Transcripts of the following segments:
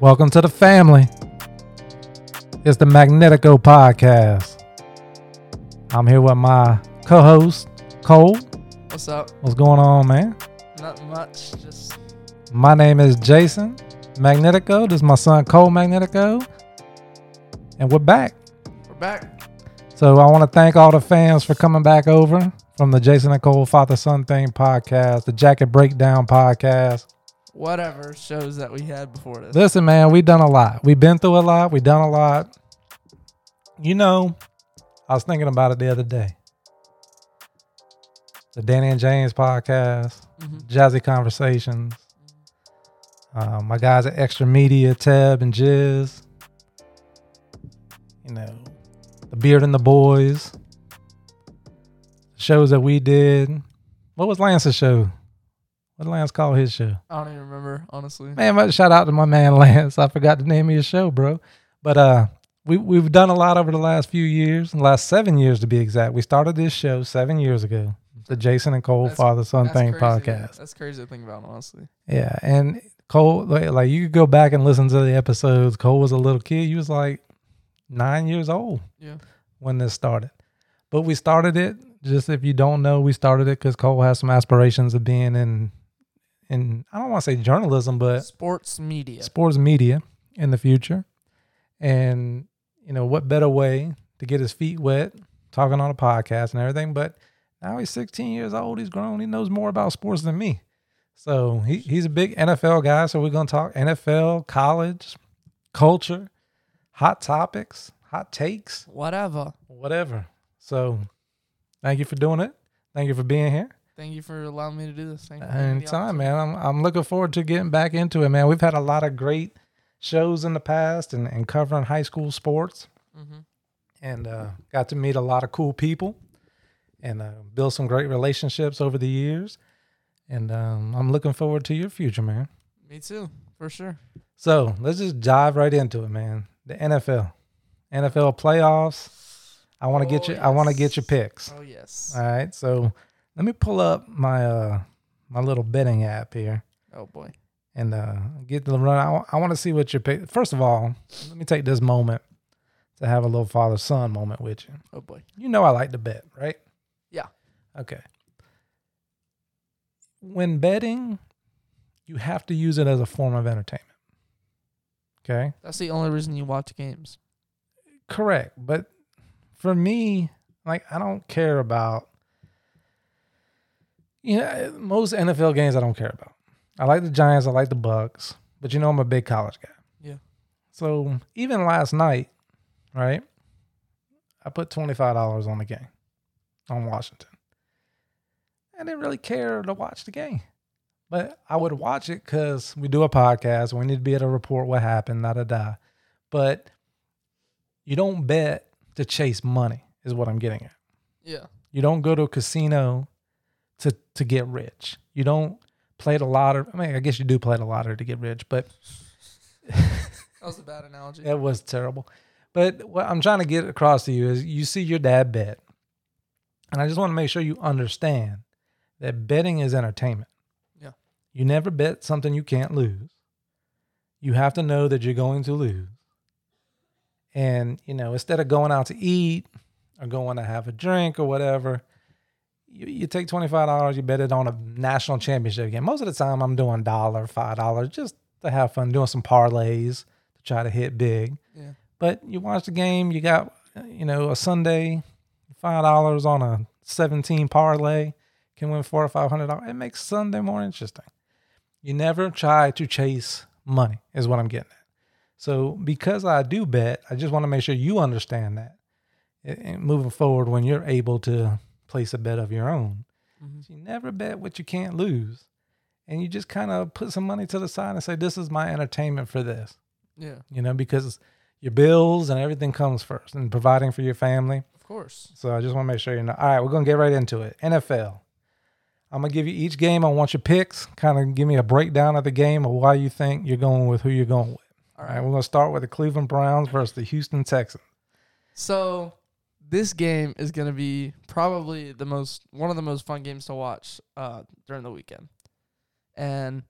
Welcome to the family. It's the Magnetico Podcast. I'm here with my co host, Cole. What's up? What's going on, man? Not much. Just My name is Jason Magnetico. This is my son, Cole Magnetico. And we're back. we're back. So I want to thank all the fans for coming back over from the Jason and Cole Father Son Thing podcast, the Jacket Breakdown podcast. Whatever shows that we had before this. Listen, man, we've done a lot. We've been through a lot. We've done a lot. You know, I was thinking about it the other day. The Danny and James podcast, Mhm. Jazzy Conversations. Uh, my guys at Extra Media, Teb and Jiz. You know, The Beard and the Boys. Shows that we did. What was Lance's show? What did Lance call his show? I don't even remember, honestly. Man, but shout out to my man Lance. I forgot the name of your show, bro. But uh we we've done a lot over the last few years, the last seven years to be exact. We started this show seven years ago. The Jason and Cole That's- Father Son Thing crazy. podcast. That's crazy to think about, honestly. Yeah. And Cole like, like you could go back and listen to the episodes. Cole was a little kid. He was like nine years old Yeah. when this started. But we started it, just if you don't know, we started it because Cole has some aspirations of being in in I don't want to say journalism, but Sports media. sports media in the future. And, you know, what better way to get his feet wet, talking on a podcast and everything. But now he's 16 years old. He's grown. He knows more about sports than me. So he, he's a big NFL guy. So we're going to talk NFL, college, culture, hot topics, hot takes, Whatever. whatever. So thank you for doing it. Thank you for being here. Thank you for allowing me to do this. Thank you for giving me the Anytime, man. I'm I'm looking forward to getting back into it, man. We've had a lot of great shows in the past and, and covering high school sports opportunity. and uh, got to meet a lot of cool people and uh, build some great relationships over the years. And um, I'm looking forward to your future, man. Me too, for sure. So let's just dive right into it, man. The NFL, NFL playoffs. I want to get Oh, you. I want to get your picks. Oh yes. All right. So let me pull up my uh my little betting app here. oh boy. and uh, get the run. I, want to see what you pick. First of all, let me take this moment to have a little father son moment with you. Oh boy. You know I like to bet, right? Yeah. Okay. When betting, you have to use it as a form of entertainment. Okay. That's the only reason you watch games. Correct. But for me, like I don't care about you know most NFL games I don't care about. I like the Giants, I like the Bucks, but you know I'm a big college guy. Yeah. So even last night, right? I put twenty five dollars on the game on Washington. I didn't really care to watch the game. But I would watch it because we do a podcast. We need to be able to report what happened, da da da. But you don't bet to chase money, is what I'm getting at. Yeah. You don't go to a casino to to get rich. You don't play the lottery. I mean, I guess you do play the lottery to get rich, but That was a bad analogy. it was terrible. But what I'm trying to get across to you is you see your dad bet. And I just want to make sure you understand that betting is entertainment. Yeah. You never bet something you can't lose. You have to know that you're going to lose. And, you know, instead of going out to eat or going to have a drink or whatever, you, you take $25, you bet it on a national championship game. Most of the time, I'm doing dollar, $5 just to have fun, doing some parlays to try to hit big. Yeah. But you watch the game, you got, you know, a Sunday, $5 on a 17 parlay can win four or five hundred dollars. It makes Sunday more interesting. You never try to chase money, is what I'm getting at. So because I do bet, I just want to make sure you understand that. And moving forward, when you're able to place a bet of your own, Mhm. you never bet what you can't lose, and you just kind of put some money to the side and say, "This is my entertainment for this." Yeah. You know, because your bills and everything comes first, and providing for your family. Of course. So I just want to make sure you know. All right, we're gonna get right into it. NFL. I'm gonna give you each game. I want your picks. Kind of give me a breakdown of the game of why you think you're going with who you're going with. All right. right, we're gonna start with the Cleveland Browns versus the Houston Texans. So this game is gonna be probably the most one of the most fun games to watch uh, during the weekend. And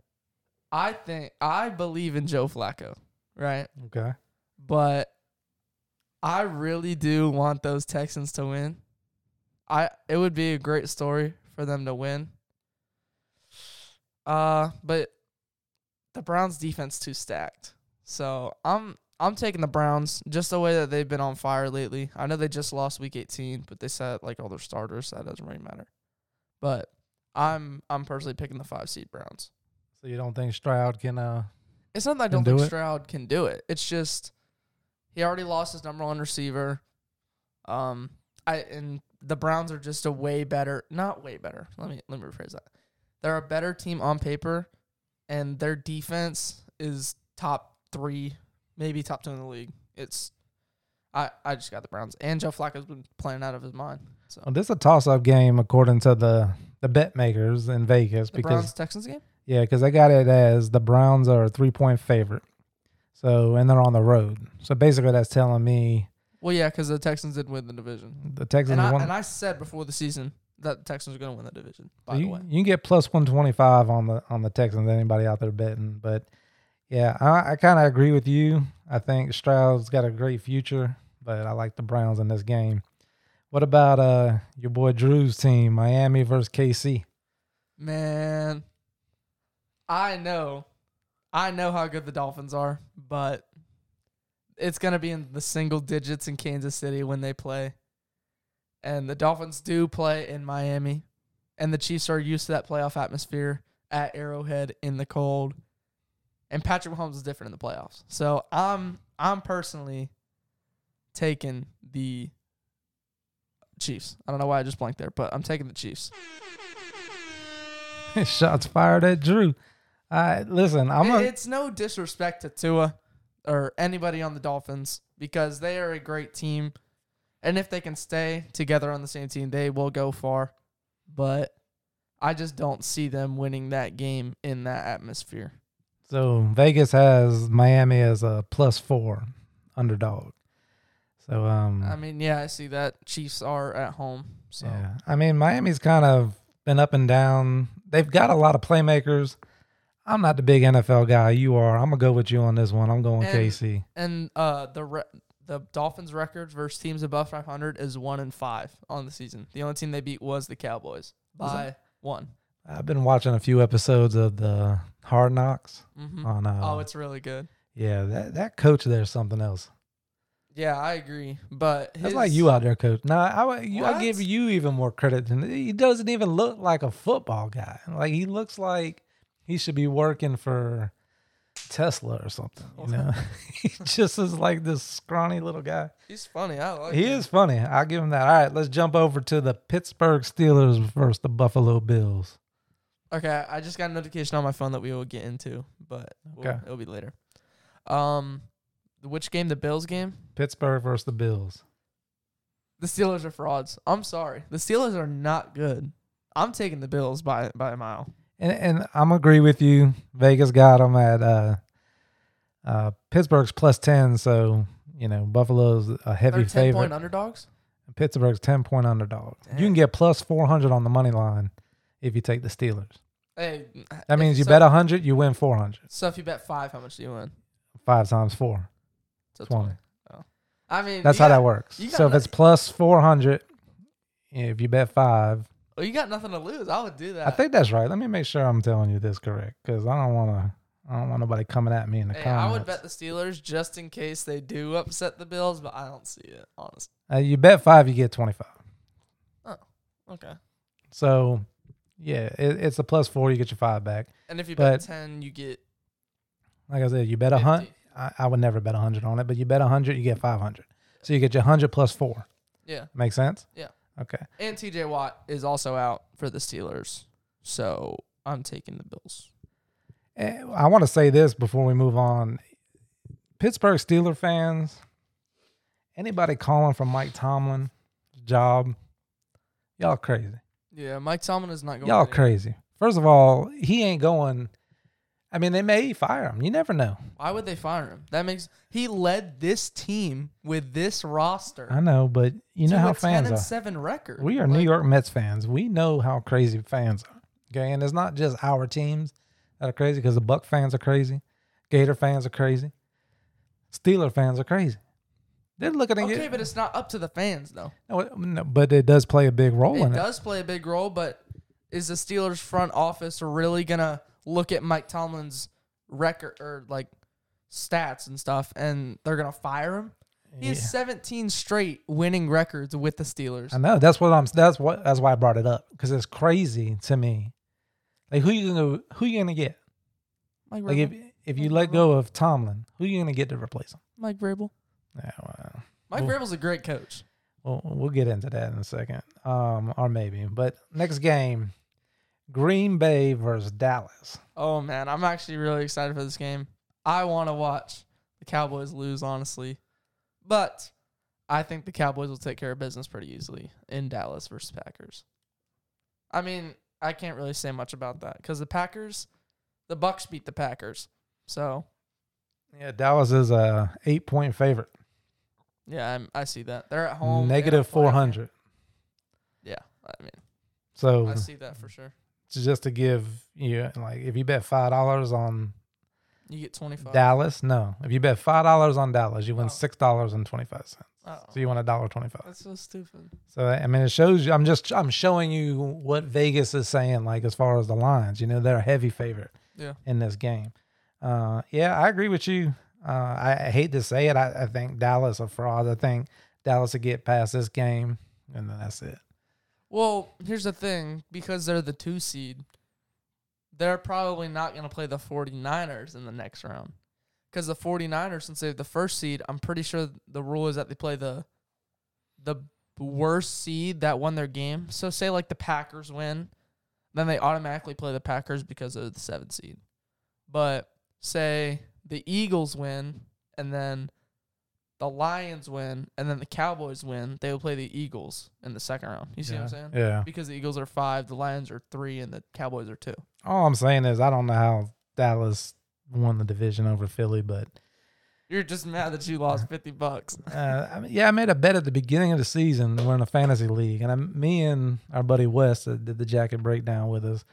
I think I believe in Joe Flacco. right? Okay. But I really do want those Texans to win. I it would be a great story for them to win. Uh, but the Browns defense too stacked. So I'm I'm taking the Browns just the way that they've been on fire lately. I know they just lost week 18, but they said like all their starters, so that doesn't really matter. But I'm I'm personally picking the five seed Browns. So you don't think Stroud can uh It's not that I don't do think it? Stroud can do it. It's just he already lost his number one receiver. Um, I and the Browns are just a way better, not way better. Let me let me rephrase that. They're a better team on paper, and their defense is top three, maybe top two in the league. It's I I just got the Browns, and Joe Flacco's been playing out of his mind. So well, this is a toss up game according to the the bet makers in Vegas the because Browns Texans game. yeah, because they got it as the Browns are a three point favorite. So and they're on the road. So basically that's telling me Well, yeah, because the Texans did win the division, the Texans and I won. and I said before the season that the Texans are going to win the division. By you, the way. you can get plus one twenty five on the on the Texans. Anybody out there betting, but yeah, I, I kind of agree with you. I think Stroud's got a great future, but I like the Browns in this game. What about uh your boy Drew's team, Miami versus KC? Man, I know, I know how good the Dolphins are, but it's gonna be in the single digits in Kansas City when they play, and the Dolphins do play in Miami, and the Chiefs are used to that playoff atmosphere at Arrowhead in the cold, and Patrick Mahomes is different in the playoffs. So I'm I'm personally taking the Chiefs. I don't know why I just blanked there, but I'm taking the Chiefs. Shots fired at Drew. Uh, listen, I'm a, it's no disrespect to Tua or anybody on the Dolphins because they are a great team, and if they can stay together on the same team, they will go far. But I just don't see them winning that game in that atmosphere. So Vegas has Miami as a plus four underdog. So um, I mean, yeah, I see that Chiefs are at home, so Yeah. I mean, Miami's kind of been up and down. They've got a lot of playmakers. I'm not the big NFL guy. You are. I'm gonna go with you on this one. I'm going And- KC. and uh the re- the Dolphins' record versus teams above 500 is one and five on the season. The only team they beat was the Cowboys by one. I've been watching a few episodes of the Hard Knocks hmm on. Uh, oh, it's really good. yeah. That that coach there's something else. Yeah, I agree. But That's like you out there, coach. No, I you, I give you even more credit than he doesn't even look like a football guy. Like he looks like he should be working for Tesla or something. You know, he just is like this scrawny little guy. He's funny. I like. He him. is funny. I'll give him that. All right, let's jump over to the Pittsburgh Steelers versus the Buffalo Bills. Okay, I just got a notification on my phone that we will get into, but we'll- Okay. it'll be later. Um, which game? The Bills game. Pittsburgh versus the Bills. The Steelers are frauds. I'm sorry. The Steelers are not good. I'm taking the Bills by by a mile. And and I'm agree with you. Vegas got them at uh, uh, Pittsburgh's plus ten, so you know Buffalo's a heavy They're ten favorite. point underdogs. Pittsburgh's ten point underdog. You Dang. can get plus four hundred on the money line if you take the Steelers. Hey, That means you so, bet hundred, you win four hundred. So if you bet five, how much do you win? Five times four. So 20. 20. Oh. I mean, That's how got, that works. So if it's plus four hundred, if you bet five, Well, you got nothing to lose. I would do that. I think that's right. Let me make sure I'm telling you this correct because I don't want to. I don't want nobody coming at me in the Hey, comments. I would bet the Steelers just in case they do upset the Bills, but I don't see it, honestly. Uh, you bet five, you get twenty five. Oh, Okay. So, yeah, it, it's a plus four. You get your five back. And if you bet But- 10, you get Like I said, you bet a 50. hundred. I, I would never bet a hundred on it, but you bet a hundred, you get five hundred. So you get your hundred plus four. Yeah. Make sense? Yeah. Okay. And TJ Watt is also out for the Steelers. So I'm taking the Bills. Eh, I want to say this before we move on. Pittsburgh Steeler fans, anybody calling for Mike Tomlin job, y'all crazy. Yeah, Mike Tomlin is not going Y'all crazy. First of all, he ain't going. I mean, they may fire him. You never know. Why would they fire him? That makes he led this team with this roster. I know, but you know how a 10 fans and are. 7 record. We are New York Mets fans. We know how crazy fans are. Okay, and it's not just our teams that are crazy because the Buck fans are crazy, Gator fans are crazy. Steeler fans are crazy. They're looking at Okay, it. but it's not up to the fans though. No, it- no, but it does play a big role It in it. does play a big role, but is the Steelers front office really gonna look at Mike Tomlin's record or like stats and stuff, and they're gonna fire him? He has Yeah. 17 straight winning records with the Steelers. I know that's what I'm. That's what. That's why I brought it up because it's crazy to me. Like who you gonna who you gonna get? Mike Like if if you let go of Tomlin, who you gonna get to replace him? Mike Vrabel. Yeah, well, Mike Well- Vrabel's a great coach. Well, we'll get into that in a second, um, or maybe. But next game, Green Bay versus Dallas. Oh man, I'm actually really excited for this game. I want to watch the Cowboys lose, honestly, but I think the Cowboys will take care of business pretty easily in Dallas versus Packers. I mean, I can't really say much about that because the Packers, the Bucks beat the Packers, so Yeah, Dallas is a eight point favorite, yeah, I'm, I see that they're at home. negative four hundred. Yeah, I mean, So I see that for sure. just to give you like, if you bet five dollars on You get 25. Dallas, no, if you bet five dollars on Dallas, you win Oh. six dollars and twenty five cents. Oh, So you win a dollar twenty five. that's so stupid. So I mean, it shows you. I'm just I'm showing you what Vegas is saying, like as far as the lines. You know, they're a heavy favorite. Yeah. In this game. Uh, yeah, I agree with you. Uh, I, I hate to say it. I, I think Dallas a fraud. I think Dallas will get past this game, and then that's it. Well, here's the thing because they're the two seed, they're probably not going to play the 49ers in the next round. Because the 49ers, since they're the first seed, I'm pretty sure the rule is that they play the the worst seed that won their game. So, say like the Packers win, then they automatically play the Packers because they're the seventh seed. But say the Eagles win, and then the Lions win, and then the Cowboys win, they will play the Eagles in the second round. You see yeah. what I'm saying? Yeah. Because the Eagles are five, the Lions are three, and the Cowboys are two. All I'm saying is I don't know how Dallas won the division over Philly, but You're just mad that you lost fifty bucks. uh, I mean, yeah, I made a bet at the beginning of the season. We're in a fantasy league, and I, me and our buddy West that did the jacket breakdown with us.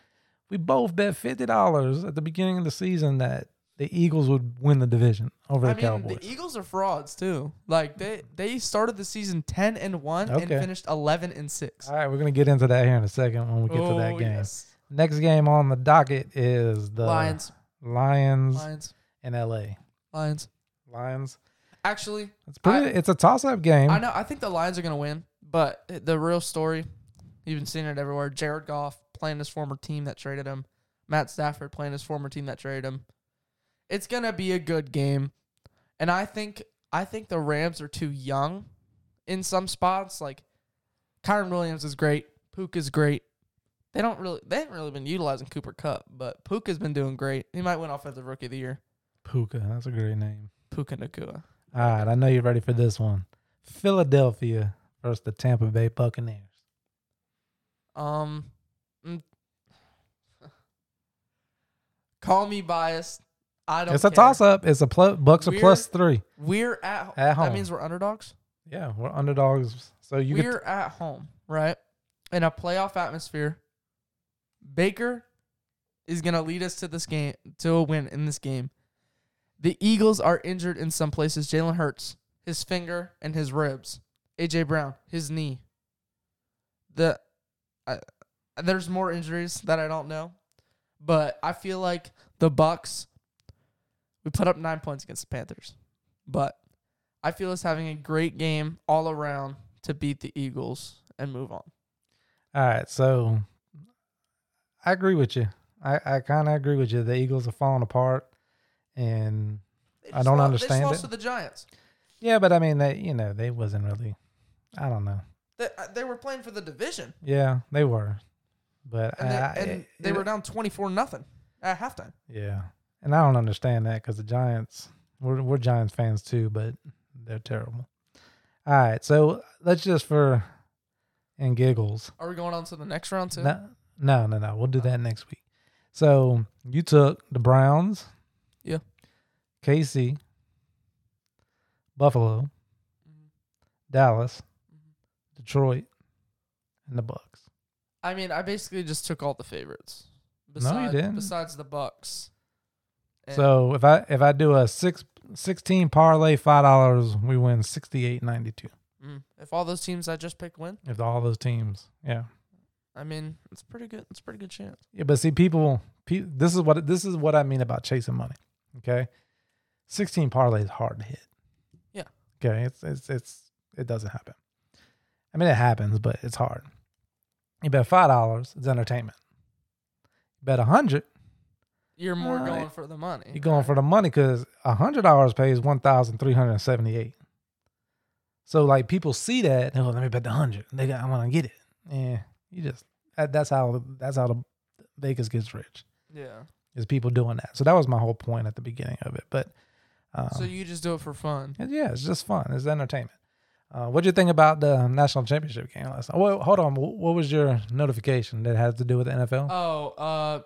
We both bet fifty dollars at the beginning of the season that the Eagles would win the division over I the mean, Cowboys. the Eagles are frauds too. Like they they started the season ten and one and finished eleven and six. All right, we're gonna get into that here in a second when we get to that Oh, game. yes. Next game on the docket is the Lions, Lions Lions, in LA. Lions. Lions. Actually, It's pretty. it's a toss-up game. I know. I think the Lions are gonna win, but the real story, you've been seeing it everywhere. Jared Goff playing his former team that traded him. Matt Stafford playing his former team that traded him. It's gonna be a good game, and I think I think the Rams are too young in some spots. Like Kyren Williams is great, Pook is great. They don't really they haven't really been utilizing Cooper Kupp, but Pook has been doing great. He might win offensive rookie of the year. Puka. That's a great name. Puka Nacua. All right, I know you're ready for this one. Philadelphia versus the Tampa Bay Buccaneers. Um, mm, call me biased. I don't. It's a care. toss-up. It's a plus. Bucks are We're- plus three. We're at, At home. That means we're underdogs. Yeah, we're underdogs. So you we're at home, right? In a playoff atmosphere. Baker is gonna lead us to this game to a win in this game. The Eagles are injured in some places. Jalen Hurts, his finger and his ribs. AJ Brown, his knee. The I, there's more injuries that I don't know, but I feel like the Bucks. We put up nine points against the Panthers, but I feel us having a great game all around to beat the Eagles and move on. All right, so I agree with you. I, I kind of agree with you. The Eagles are falling apart, and I don't lo- understand They just it. lost to the Giants. yeah, but I mean, they you know they wasn't really. I don't know. They, uh, they were playing for the division, Yeah, they were, but and they, I- and they it- were down twenty four nothing at halftime. Yeah, and I don't understand that because the Giants, we're we're Giants fans too, but they're terrible. All right, so let's just for and giggles. Are we going on to the next round too? No, no, no, no. We'll do that next week. So you took the Browns, Yeah. KC, Buffalo, Mhm. Dallas, Mhm. Detroit, and the Bucks. I mean, I basically just took all the favorites. No, you didn't. Besides the Bucks. So if I if I do a six 16 parlay, five dollars. We win 68.92. Mm. If all those teams I just picked win, If all those teams, yeah, I mean, it's pretty good. It's a pretty good chance. yeah. But see, people, pe- this is what this is what I mean about chasing money. Okay, 16 parlay is hard to hit. Yeah. Okay, it's it's it's it doesn't happen. I mean, it happens, but it's hard. You bet five dollars, it's entertainment. You bet a hundred, You're more right. going for the money. You're going for the money because a hundred dollars pays one thousand three hundred seventy eight. So like people see that, oh, let me bet the hundred. They got, I want to get it. Yeah, you just that, that's how that's how the Vegas gets rich Yeah. is people doing that. So that was my whole point at the beginning of it. But um, So you just do it for fun. yeah, it's just fun. It's entertainment. Uh, what do you think about the national championship game last night? Well, hold on. What was your notification that had to do with the NFL? Oh, uh,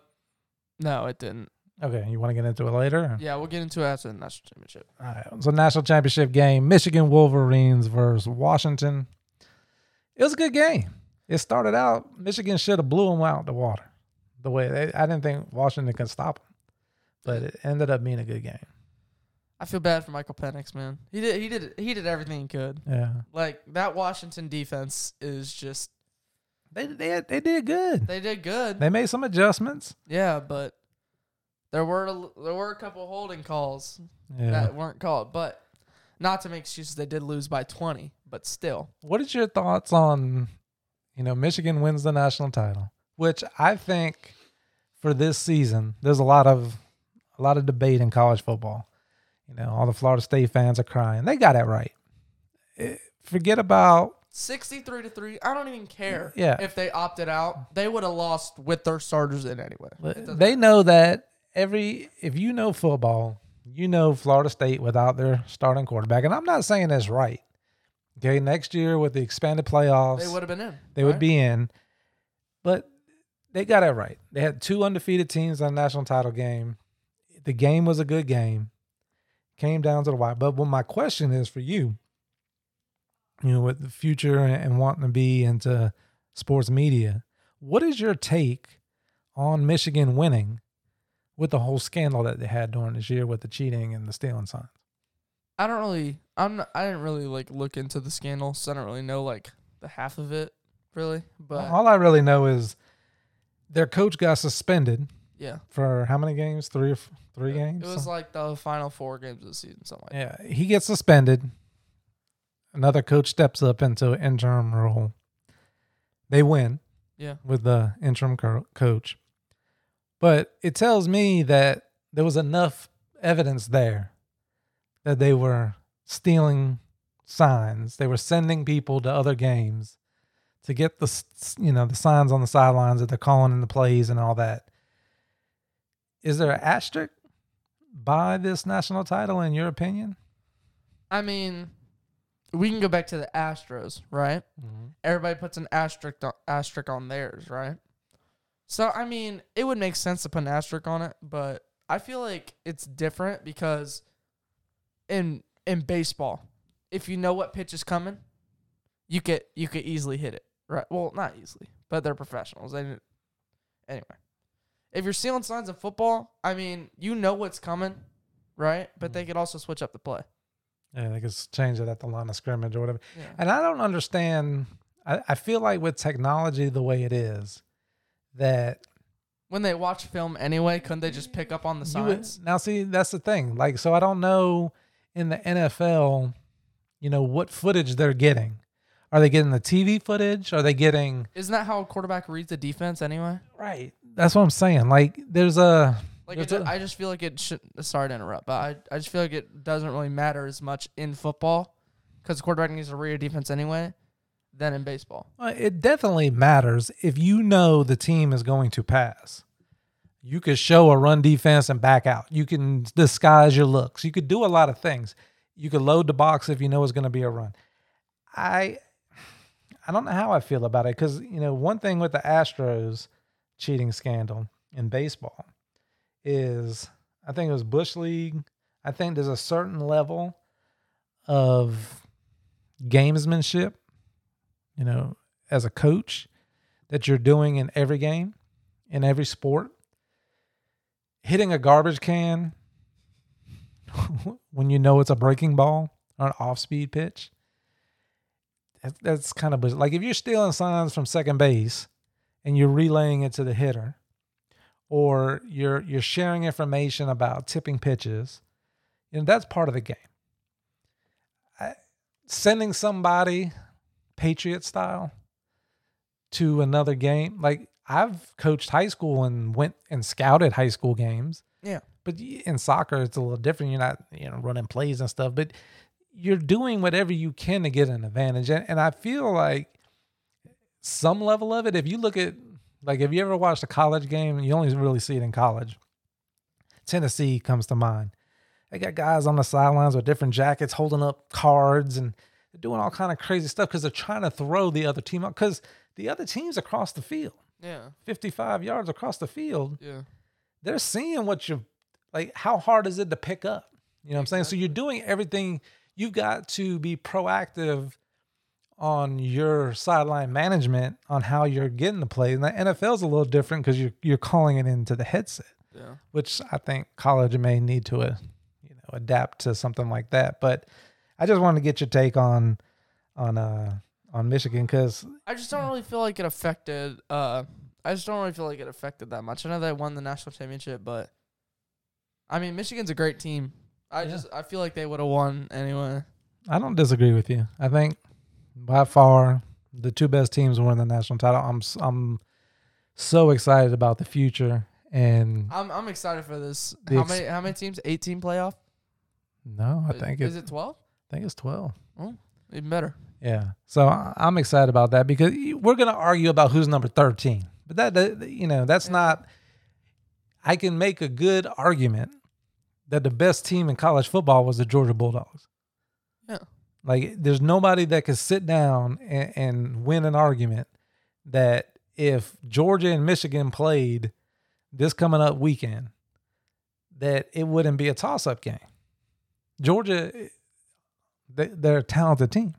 no, it didn't. okay, you want to get into it later? Yeah, we'll get into it after the national championship. All right. So national championship game, Michigan Wolverines versus Washington. It was a good game. It started out Michigan should have blew them out the water. The way they, I didn't think Washington could stop them, but it ended up being a good game. I feel bad for Michael Penix, man. He did, he did, he did everything he could. Yeah, Like that Washington defense is just they they they did good. they did good. They made some adjustments. yeah, but there were a, there were a couple holding calls Yeah. that weren't called, but not to make excuses. They did lose by twenty, but still, What is your thoughts on, you know, Michigan wins the national title, which I think for this season there's a lot of a lot of debate in college football. You know, all the Florida State fans are crying. They got it right. Eh, Forget about sixty-three to three. I don't even care. Yeah. if they opted out, they would have lost with their starters in anyway. They know that every if you know football, you know Florida State without their starting quarterback. And I'm not saying that's right. Okay, next year with the expanded playoffs, they would have been in. they would be in. But they got it right. They had two undefeated teams in the national title game. The game was a good game. Came down to the wire. But what my question is for you, you know, with the future and wanting to be into sports media, what is your take on Michigan winning with the whole scandal that they had during this year with the cheating and the stealing signs? I don't really. I'm. Not, I didn't really like look into the scandal, so I don't really know like the half of it, really. But All I really know is their coach got suspended yeah, for how many games? Three or f- three it, games? it was like the final four games of the season, something like. Yeah, he gets suspended. Another coach steps up into an interim role. They win Yeah, with the interim co- coach. But it tells me that there was enough evidence there that they were stealing signs. They were sending people to other games to get the you know the signs on the sidelines that they're calling in the plays and all that. Is there an asterisk by this national title in your opinion? I mean, we can go back to the Astros, right? Mm-hmm. Everybody puts an asterisk on, asterisk on theirs, right? So I mean, it would make sense to put an asterisk on it, but I feel like it's different because in in baseball, if you know what pitch is coming, you could you could easily hit it, right? Well, not easily, but they're professionals. They anyway. If you're stealing signs in football, I mean, you know what's coming, right? But they mm-hmm. could also switch up the play. Yeah, they could change it at the line of scrimmage or whatever. Yeah. And I don't understand. I, I feel like with technology the way it is, that When they watch film anyway, couldn't they just pick up on the you would, signs? now see that's the thing. Like, so I don't know in the NFL, you know, what footage they're getting. Are they getting the TV footage? Are they getting Isn't that how a quarterback reads the defense anyway? right? That's what I'm saying. Like, there's a Like it There's ju- a- I just feel like it should. Sorry to interrupt, but I, I just feel like it doesn't really matter as much in football because the quarterback needs to read a defense anyway than in baseball. Uh, It definitely matters if you know the team is going to pass. You could show a run defense and back out. You can disguise your looks. You could do a lot of things. You could load the box if you know it's going to be a run. I I don't know how I feel about it cuz you know, one thing with the Astros cheating scandal in baseball is I think it was Bush League. I think there's a certain level of gamesmanship you know, as a coach that you're doing in every game, in every sport. Hitting a garbage can when you know it's a breaking ball or an off speed pitch. That's, kind of like if you're stealing signs from second base and you're relaying it to the hitter, or you're you're sharing information about tipping pitches, you know that's part of the game. I, sending somebody Patriot style to another game, like I've coached high school and went and scouted high school games. Yeah. But in soccer, it's a little different. You're not, you know, running plays and stuff, but you're doing whatever you can to get an advantage. And, and I feel like some level of it, if you look at, like, have you ever watched a college game? You only really see it in college. Tennessee comes to mind. They got guys on the sidelines with different jackets holding up cards and doing all kind of crazy stuff because they're trying to throw the other team up because the other team's across the field, Yeah. 55 yards across the field Yeah. they're seeing what you like how hard is it to pick up you know what i'm saying so you're doing everything you've got to be proactive on your sideline management on how you're getting the play and the nfl's a little different because you're you're calling it into the headset Yeah. which i think college may need to uh, you know adapt to something like that but i just wanted to get your take on on uh on michigan because I just don't really feel like it affected. Uh, I just don't really feel like it affected that much. I know they won the national championship, but I mean, Michigan's a great team. I Yeah. just I feel like they would have won anyway. I don't disagree with you. I think by far the two best teams won the national title. I'm I'm so excited about the future and I'm I'm excited for this. How ex- many how many teams? Eighteen playoff. no, I think is it, it twelve? I think it's 12. Even better. Yeah. So I'm excited about that because we're going to argue about who's number 13. But that, that you know, that's Yeah. not I can make a good argument that the best team in college football was the Georgia Bulldogs. Like there's nobody that could sit down and, and win an argument that if Georgia and Michigan played this coming up weekend, that it wouldn't be a toss up game. Georgia, they, they're a talented team.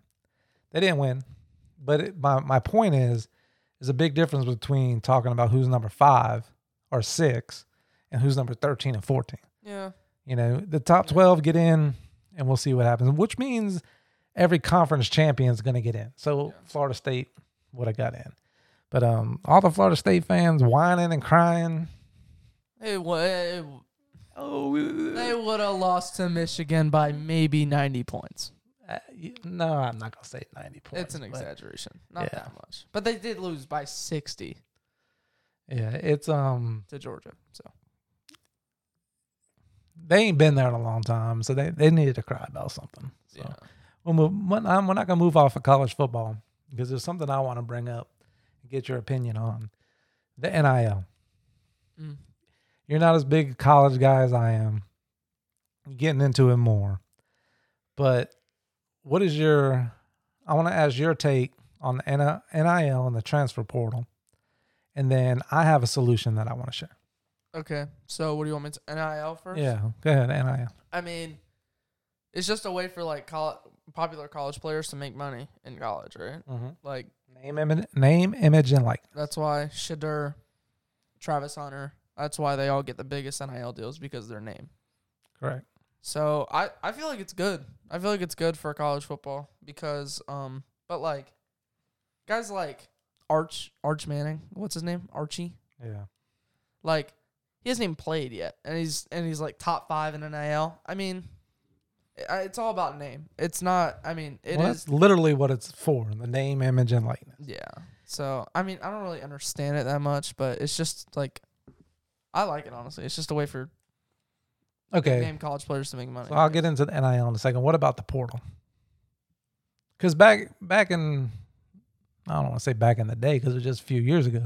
They didn't win, but it, my my point is, there's a big difference between talking about who's number five or six and who's number thirteen and fourteen. Yeah. You know, the top 12 get in and we'll see what happens, which means every conference champion is going to get in. So Yeah. Florida State would have got in. But um, all the Florida State fans whining and crying. It would. Oh, They would have lost to Michigan by maybe ninety points. uh, no, I'm not going to say 90 points. It's an exaggeration. Not yeah. that much. But they did lose by sixty Yeah, it's um, to Georgia. So they ain't been there in a long time, so they, they needed to cry about something. So yeah. We'll move, we're not, we're not going to move off of college football because there's something I want to bring up and get your opinion on the NIL. Mm. You're not as big a college guy as I am. You're getting into it more. But what is your I want to ask your take on the NIL and the transfer portal. And then I have a solution that I want to share. Okay. So what do you want me to NIL first? Yeah, go ahead, NIL. I mean, it's just a way for like coll popular college players to make money in college, right? Like Name, image, name, image, and like. that's why Shedeur, Travis Hunter, that's why they all get the biggest NIL deals because of their name. Correct. So I, I feel like it's good. I feel like it's good for college football because um but like guys like Arch Arch Manning, what's his name? Archie. Yeah. Like he hasn't even played yet, and he's and he's like top five in NIL. I mean, it's all about name. It's not. I mean, it is. well, that's literally what it's for the name, image, and likeness. Yeah. So I mean, I don't really understand it that much, but it's just like I like it honestly. It's just a way for Okay. name college players to make money. So I'll get into the NIL in a second. What about the portal? Because back back in I don't want to say back in the day because it was just a few years ago.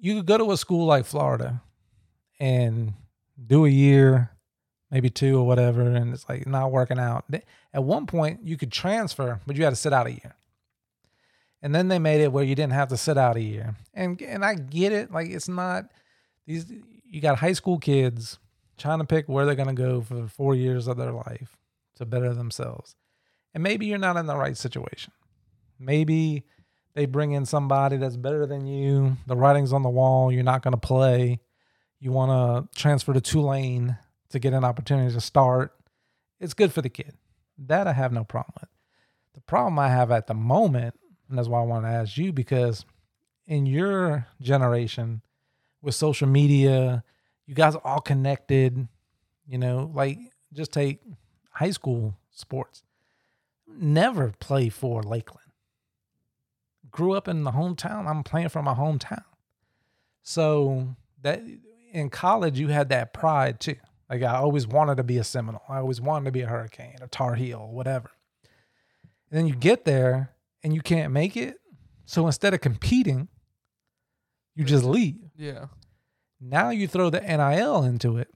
You could go to a school like Florida and do a year, maybe two or whatever, and it's like not working out. At one point, you could transfer, but you had to sit out a year. And then they made it where you didn't have to sit out a year. And and I get it. Like it's not these you got high school kids trying to pick where they're going to go for four years of their life to better themselves. And maybe you're not in the right situation. Maybe they bring in somebody that's better than you. The writing's on the wall. You're not going to play. You want to transfer to Tulane to get an opportunity to start. It's good for the kid. That I have no problem with. The problem I have at the moment, and that's why I want to ask you, because in your generation with social media, you guys are all connected, you know, like just take high school sports. Never play for Lakeland. Grew up in the hometown. I'm playing for my hometown. So that in college you had that pride too. Like I always wanted to be a Seminole. I always wanted to be a Hurricane, a Tar Heel, whatever. And then you get there and you can't make it. So instead of competing, you just leave. Yeah. Now you throw the NIL into it.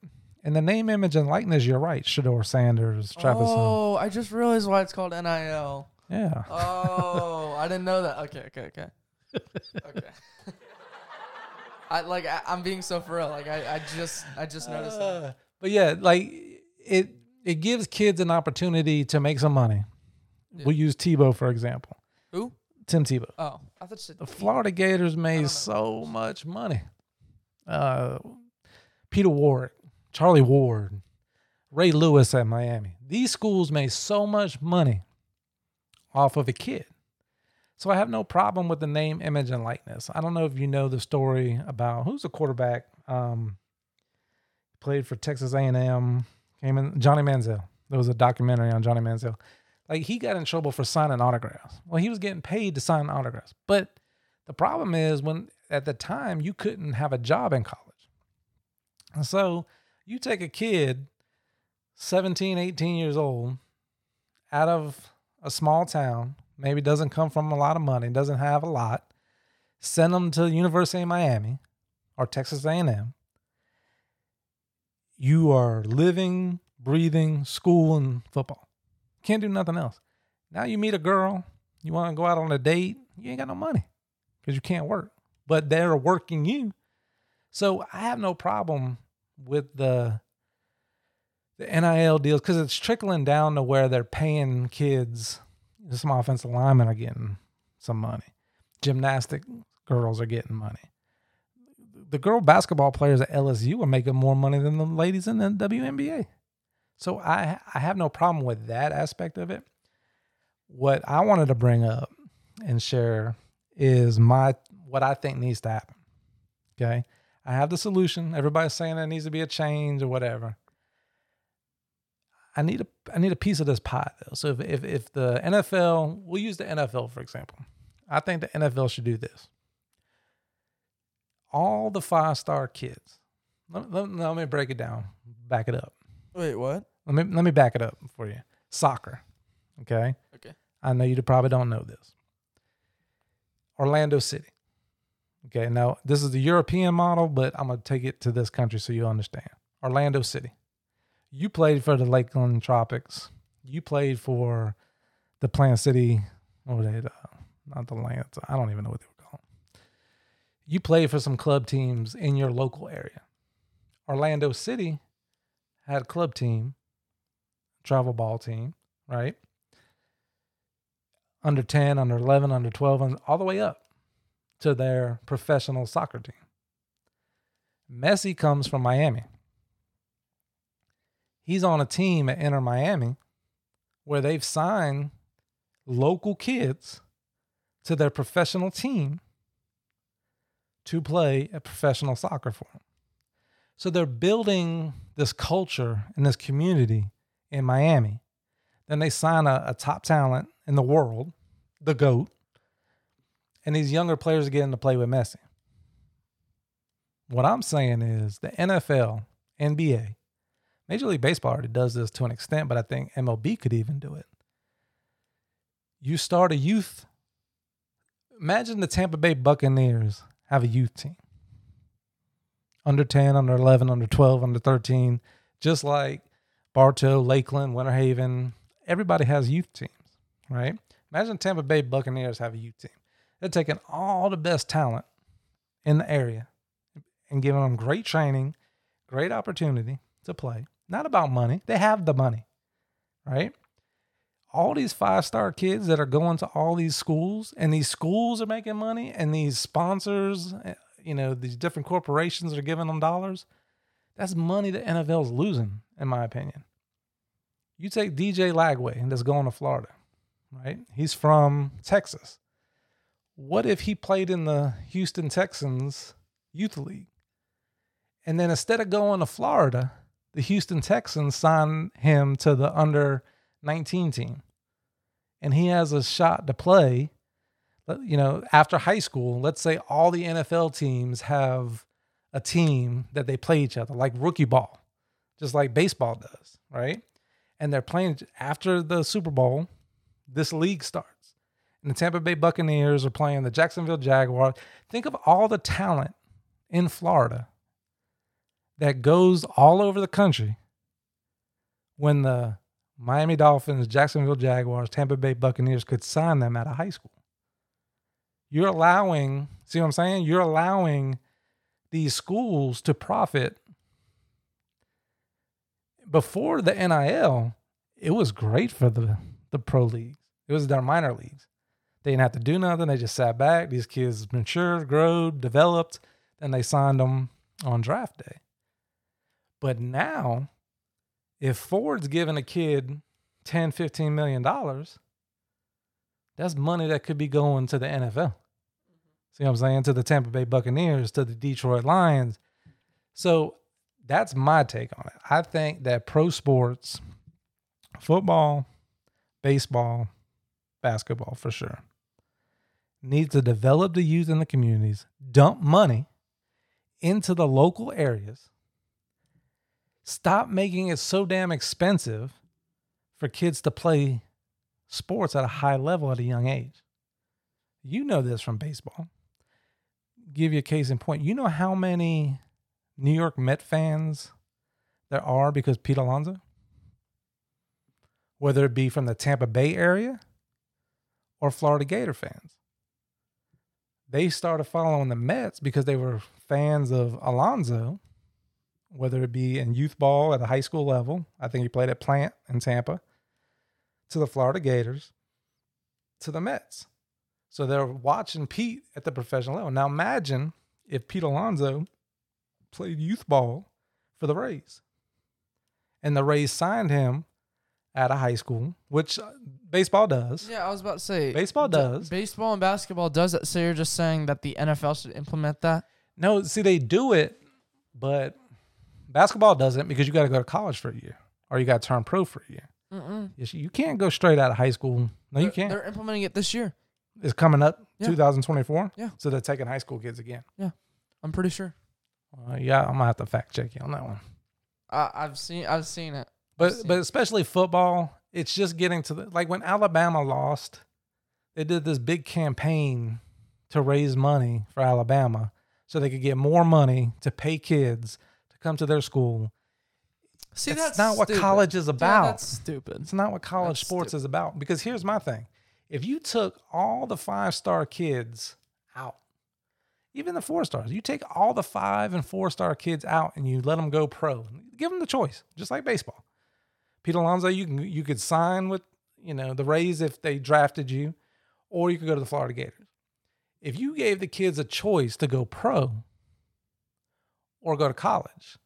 And the name, image, and likeness, you're right. Shedeur Sanders, Travis. Oh, I just realized why it's called NIL. Yeah. Oh, I didn't know that. Okay, okay, okay. Okay. I like I, I'm being so for real. Like I, I just I just noticed that. Uh, But yeah, like it it gives kids an opportunity to make some money. Yeah. We'll use Tebow for example. Who? Tim Tebow. Oh, I thought you said The Florida Gators made so much money. Uh, Peter Ward, Charlie Ward, Ray Lewis at Miami. These schools made so much money off of a kid. So I have no problem with the name, image, and likeness. I don't know if you know the story about who's the quarterback. Um, played for Texas A&M. Came in Johnny Manziel. There was a documentary on Johnny Manziel. Like he got in trouble for signing autographs. Well, he was getting paid to sign autographs, but the problem is when at the time you couldn't have a job in college. And so you take a kid 17, 18 years old out of a small town, maybe doesn't come from a lot of money, doesn't have a lot, send them to the University of Miami or Texas A&M. You are living, breathing school and football. Can't do nothing else. Now you meet a girl, you want to go out on a date, you ain't got no money because you can't work, but they're working you. So I have no problem with the the NIL deals because it's trickling down to where they're paying kids. Some offensive linemen are getting some money. Gymnastic girls are getting money. The girl basketball players at LSU are making more money than the ladies in the WNBA. So I I have no problem with that aspect of it. What I wanted to bring up and share is my what I think needs to happen. Okay. I have the solution. Everybody's saying there needs to be a change or whatever. I need a I need a piece of this pie though. So if if, if the NFL, we'll use the NFL for example. I think the NFL should do this. All the five star kids. Let, let, let me break it down. Back it up. Wait, what? Let me let me back it up for you. Soccer. Okay. Okay. I know you probably don't know this. Orlando City. Okay, now this is the European model, but I'm gonna take it to this country so you understand. Orlando City. You played for the Lakeland Tropics. You played for the Plant City. What were they? Uh, not the Lance. I don't even know what they were. You played for some club teams in your local area. Orlando City had a club team, travel ball team, right? Under 10, under 11, under 12, and all the way up to their professional soccer team. Messi comes from Miami. He's on a team at Inter Miami where they've signed local kids to their professional team to play a professional soccer for them. So they're building this culture and this community in Miami. Then they sign a, a top talent in the world, the GOAT, and these younger players are getting to play with Messi. What I'm saying is the NFL, NBA, Major League Baseball already does this to an extent, but I think MLB could even do it. You start a youth. Imagine the Tampa Bay Buccaneers have a youth team. Under 10, under 11, under 12, under 13, just like Bartow, Lakeland, Winter Haven. Everybody has youth teams, right? Imagine Tampa Bay Buccaneers have a youth team. They're taking all the best talent in the area and giving them great training, great opportunity to play. Not about money. They have the money, right? All these five star kids that are going to all these schools, and these schools are making money, and these sponsors, eh, you know, these different corporations are giving them dollars. That's money the NFL's losing, in my opinion. You take DJ Lagway and that's going to Florida, right? He's from Texas. What if he played in the Houston Texans youth league? And then instead of going to Florida, the Houston Texans signed him to the under 19 team. And he has a shot to play, you know, after high school. Let's say all the NFL teams have a team that they play each other, like rookie ball, just like baseball does, right? And they're playing after the Super Bowl, this league starts. And the Tampa Bay Buccaneers are playing the Jacksonville Jaguars. Think of all the talent in Florida that goes all over the country when the Miami Dolphins, Jacksonville Jaguars, Tampa Bay Buccaneers could sign them out of high school. You're allowing, see what I'm saying? You're allowing these schools to profit. Before the NIL, it was great for the, the pro leagues. It was their minor leagues. They didn't have to do nothing. They just sat back. These kids matured, grew, developed, and they signed them on draft day. But now, if Ford's giving a kid 10, 15 million dollars, that's money that could be going to the NFL. See what I'm saying? To the Tampa Bay Buccaneers, to the Detroit Lions. So that's my take on it. I think that pro sports, football, baseball, basketball for sure, needs to develop the youth in the communities, dump money into the local areas, stop making it so damn expensive for kids to play sports at a high level at a young age. You know this from baseball give you a case in point. You know how many New York Met fans there are because Pete Alonso? Whether it be from the Tampa Bay area or Florida Gator fans. They started following the Mets because they were fans of Alonso, whether it be in youth ball at a high school level. I think he played at Plant in Tampa, to the Florida Gators, to the Mets. So they're watching Pete at the professional level. Now imagine if Pete Alonso played youth ball for the Rays. And the Rays signed him at a high school, which uh, baseball does. Yeah, I was about to say baseball does. baseball and basketball does it. So you're just saying that the NFL should implement that? No, see, they do it, but basketball doesn't because you got to go to college for a year or you got to turn pro for a year. Mm-mm. You can't go straight out of high school. No, you can't. They're implementing it this year It's coming up Yeah. 2024. Yeah. So they're taking high school kids again. Yeah. I'm pretty sure. Uh, yeah, I'm gonna have to fact check you on that one. I, I've seen I've seen it. But seen but especially football, it's just getting to the like when Alabama lost, they did this big campaign to raise money for Alabama so they could get more money to pay kids come to their school. See, It's that's not what college is about. that's stupid. It's not what college That's sports is about. Because here's my thing if you took all the five star kids out, even the four stars, you take all the five and four star kids out and you let them go pro, give them the choice, just like baseball. Pete Alonso, you can you could sign with you know the Rays if they drafted you, or you could go to the Florida Gators. If you gave the kids a choice to go pro or go to college,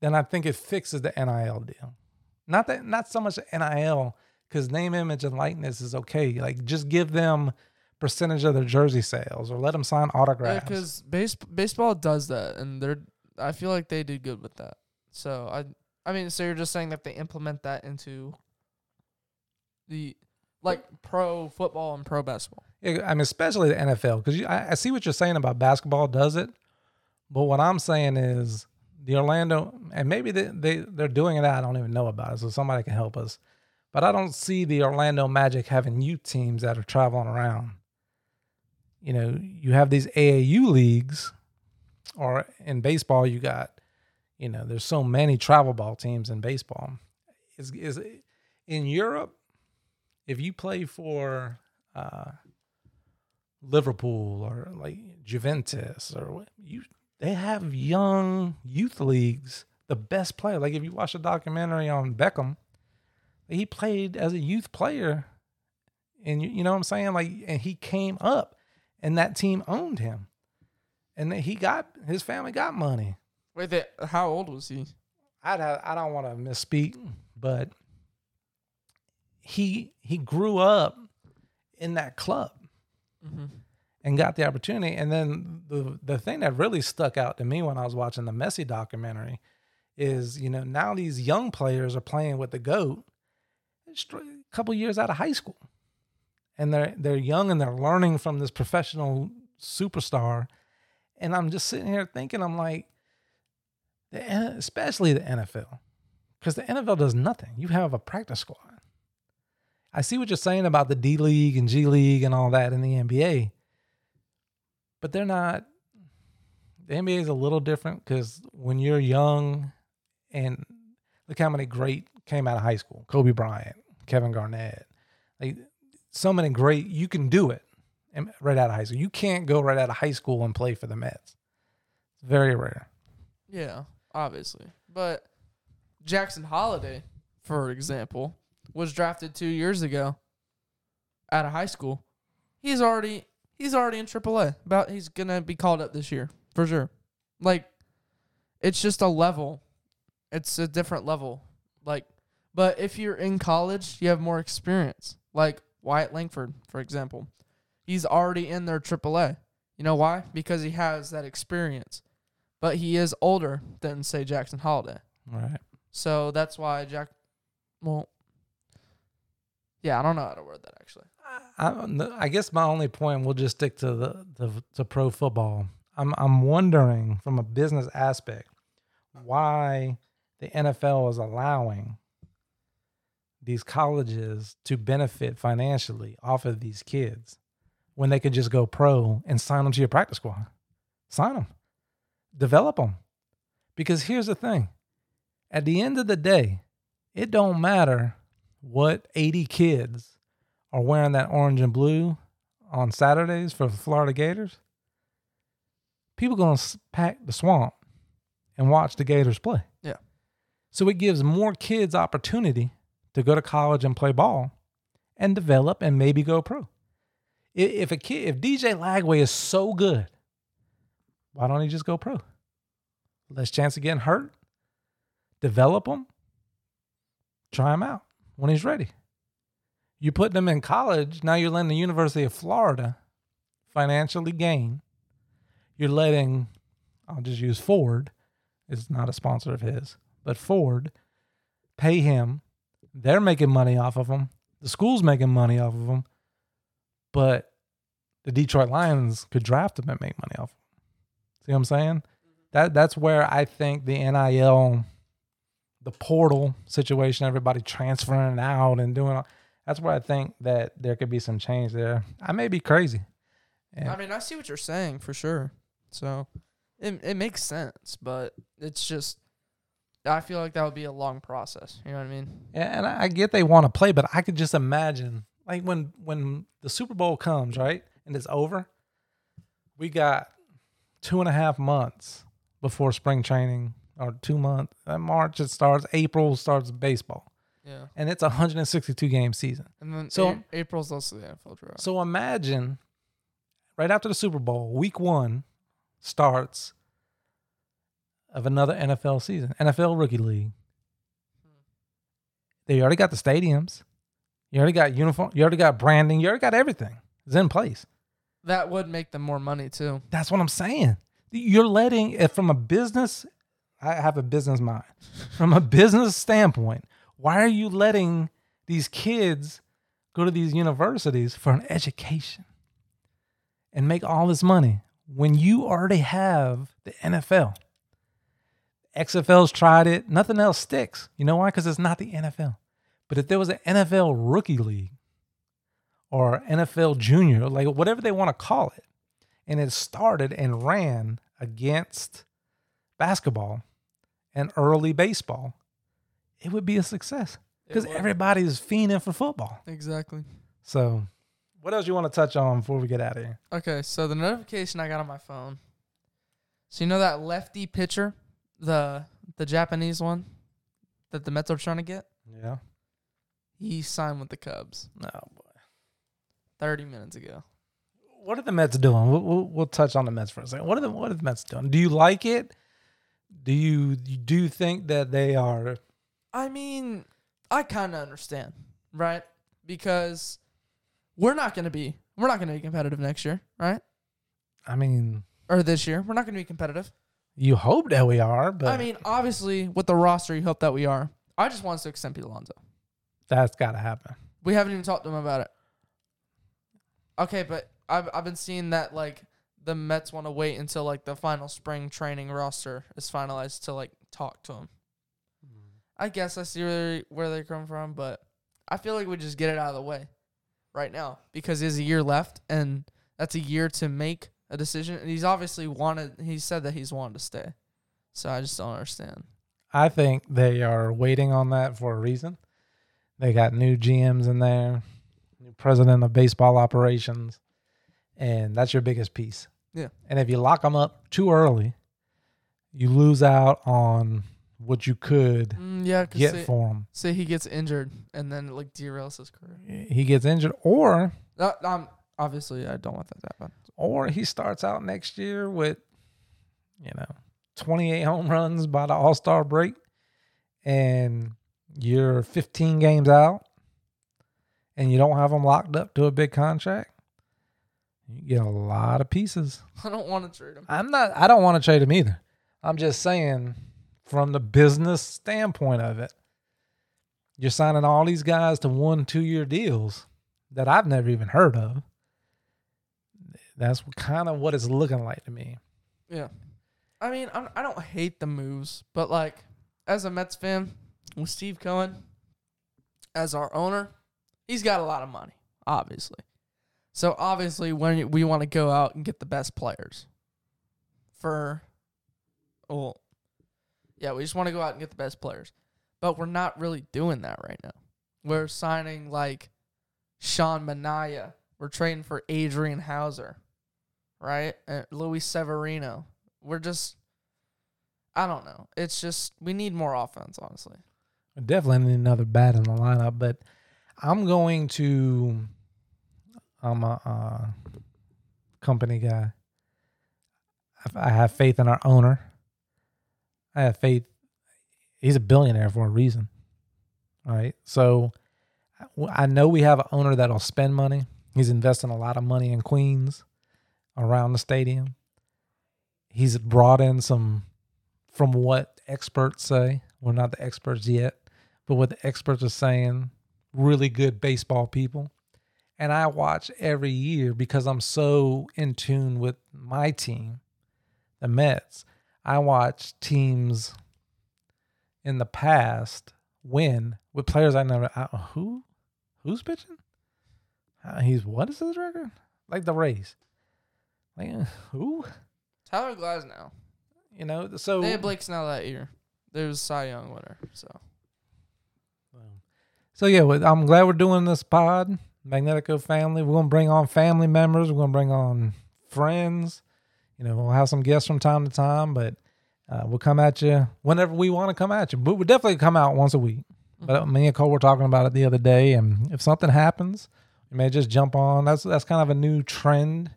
then I think it fixes the NIL deal. Not that not so much NIL because name, image, and likeness is okay. Like just give them percentage of their jersey sales or let them sign autographs. because base, baseball does that, and they're I feel like they did good with that. So I I mean, so you're just saying that they implement that into the like pro football and pro basketball. Yeah, I mean, especially the NFL, because I, I see what you're saying about basketball does it, but what I'm saying is the Orlando, and maybe they, they they're doing it. I don't even know about it, so somebody can help us. But I don't see the Orlando Magic having youth teams that are traveling around. You know, you have these AAU leagues, or in baseball, you got, you know, there's so many travel ball teams in baseball. Is is in Europe, if you play for uh, Liverpool or like Juventus or you, they have young youth leagues. The best player, like if you watch a documentary on Beckham, he played as a youth player, and you, you know what I'm saying, like, and he came up, and that team owned him, and then he got his family got money, Wait, they, how old was he? I'd have, I don't want to misspeak, but he he grew up in that club Mm-hmm. And got the opportunity. And then the the thing that really stuck out to me when I was watching the Messi documentary is, you know, now these young players are playing with the goat a couple years out of high school. And they're they're young and they're learning from this professional superstar. And I'm just sitting here thinking, I'm like, the especially the NFL, because the NFL does nothing. You have a practice squad. I see what you're saying about the D League and G League and all that in the NBA, but they're not. The NBA is a little different because when you're young, and look how many great came out of high school: Kobe Bryant, Kevin Garnett, like so many great. You can do it right out of high school. You can't go right out of high school and play for the Mets. It's very rare. Yeah, obviously. But Jackson Holliday, for example, was drafted two years ago out of high school. He's already he's already in AAA. About he's gonna be called up this year for sure. Like, it's just a level. It's a different level. Like, but if you're in college, you have more experience. Like Wyatt Langford, for example, he's already in their AAA. You know why? Because he has that experience but he is older than say Jackson Holliday. Right. So that's why Jack. Well, yeah, I don't know how to word that actually. I, I guess my only point we'll just stick to the, the to pro football. I'm I'm wondering from a business aspect why the NFL is allowing these colleges to benefit financially off of these kids when they could just go pro and sign them to your practice squad. Sign them. Develop them. Because here's the thing. At the end of the day, it don't matter what 80 kids are wearing that orange and blue on Saturdays for the Florida Gators, people going to pack the swamp and watch the Gators play. Yeah. So it gives more kids opportunity to go to college and play ball and develop and maybe go pro. If a kid, if DJ Lagway is so good, why don't he just go pro? Less chance of getting hurt. Develop him. Try him out when he's ready. You put them in college, now you're letting the University of Florida financially gain. You're letting, I'll just use Ford, it's not a sponsor of his, but Ford pay him. They're making money off of him. The school's making money off of him. But the Detroit Lions could draft him and make money off him. See what I'm saying? That that's where I think the NIL, the portal situation, everybody transferring out and doing all, that's where I think that there could be some change there. I may be crazy. Yeah. I mean, I see what you're saying for sure. So it it makes sense, but it's just I feel like that would be a long process. You know what I mean? Yeah, and I I get they want to play, but I could just imagine like when when the Super Bowl comes, right, and it's over, we got two and a half months before spring training, or two months. Uh, March it starts, April starts baseball, Yeah. and it's a 162 game season. And then So- so April's also the NFL draft. So imagine right after the Super Bowl, week one starts of another NFL season, NFL Rookie League. They already got the stadiums. You already got uniform. You already got branding. You already got everything. It's in place. that would make them more money too. That's what I'm saying. You're letting if from a business. I have a business mind. From a business standpoint, why are you letting these kids go to these universities for an education and make all this money when you already have the NFL? XFL's tried it. Nothing else sticks. You know why? Because it's not the NFL. But if there was an NFL rookie league or NFL junior, like whatever they want to call it, and it started and ran against basketball and early baseball, it would be a success because everybody's fiending for football. Exactly. So, what else you want to touch on before we get out of here? Okay, so the notification I got on my phone. So you know that lefty pitcher, the the Japanese one that the Mets are trying to get? Yeah. He signed with the Cubs Oh boy. 30 minutes ago. What are the Mets doing? We'll, we'll, we'll touch on the Mets for a second. What are the What are the Mets doing? Do you like it Do you, do you do think that they are? I mean, I kind of understand, right? Because we're not going to be we're not going to be competitive next year, right? I mean, Or this year, we're not going to be competitive. you hope that we are, but I mean, obviously, with the roster, you hope that we are. I just want us to extend Pete Alonso. that's got to happen. We haven't even talked to him about it. Okay, but I've I've been seeing that like the Mets want to wait until like the final spring training roster is finalized to like talk to him. I guess I see where where they come from, but I feel like we just get it out of the way right now because there's a year left, and that's a year to make a decision. And he's obviously wanted. He said that he's wanted to stay, so I just don't understand. I think they are waiting on that for a reason. They got new GMs in there, new president of baseball operations, and that's your biggest piece. Yeah. And if you lock them up too early, you lose out on what you could Mm, yeah, get say, for him. say he gets injured and then it, like derails his career. He gets injured, or Uh, um, obviously, I don't want that to happen. or he starts out next year with, you know, 28 home runs by the All Star break, and you're 15 games out, and you don't have him locked up to a big contract. You get a lot of pieces. I don't want to trade him. I'm not. I don't want to trade him either. I'm just saying, from the business standpoint of it, you're signing all these guys to one, two year deals that I've never even heard of. That's kind of what it's looking like to me. Yeah, I mean, I'm, I don't hate the moves, but like as a Mets fan, with Steve Cohen as our owner, he's got a lot of money, obviously. So obviously, when we want to go out and get the best players for, well, yeah, we just want to go out and get the best players, but we're not really doing that right now. We're signing like Sean Manaea. We're trading for Adrian Houser, right? And Luis Severino. We're just, I don't know. It's just we need more offense, honestly. Definitely need another bat in the lineup, but I'm going to. I'm a uh, company guy. I have faith in our owner. I have faith. He's a billionaire for a reason. All right. So I know we have an owner that'll spend money. He's investing a lot of money in Queens around the stadium. He's brought in some, from what experts say, we're not the experts yet, but what the experts are saying, really good baseball people. And I watch every year because I'm so in tune with my team, the Mets. I watch teams in the past win with players I never. I, who, who's pitching? Uh, he's what is his record? Like the Rays. Like uh, who? Tyler Glasnow. You know. So They had Blake Snell that year. There was Cy Young winner. So So yeah, I'm glad we're doing this pod, Magnetico family. We're gonna bring on family members. We're gonna bring on friends. You know, we'll have some guests from time to time, but uh, we'll come at you whenever we want to come at you. But we'll definitely come out once a week. But me and Cole were talking about it the other day, and if something happens, we may just jump on. That's that's kind of a new trend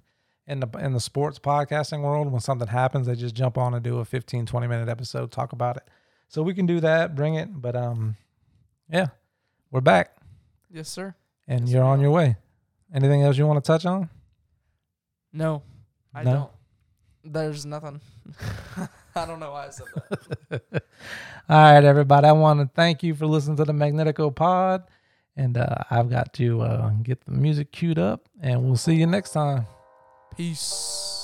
in the in the sports podcasting world. When something happens, they just jump on and do a 15, 20 minute episode, talk about it. So we can do that, bring it. But um, yeah, we're back yes, sir. and Yes, you're on your way. Anything else you want to touch on? No, I No? don't. There's nothing. I don't know why I said that. All right, everybody. I want to thank you for listening to the Magnetico Pod, and uh, I've got to uh, get the music queued up, and we'll see you next time. Peace.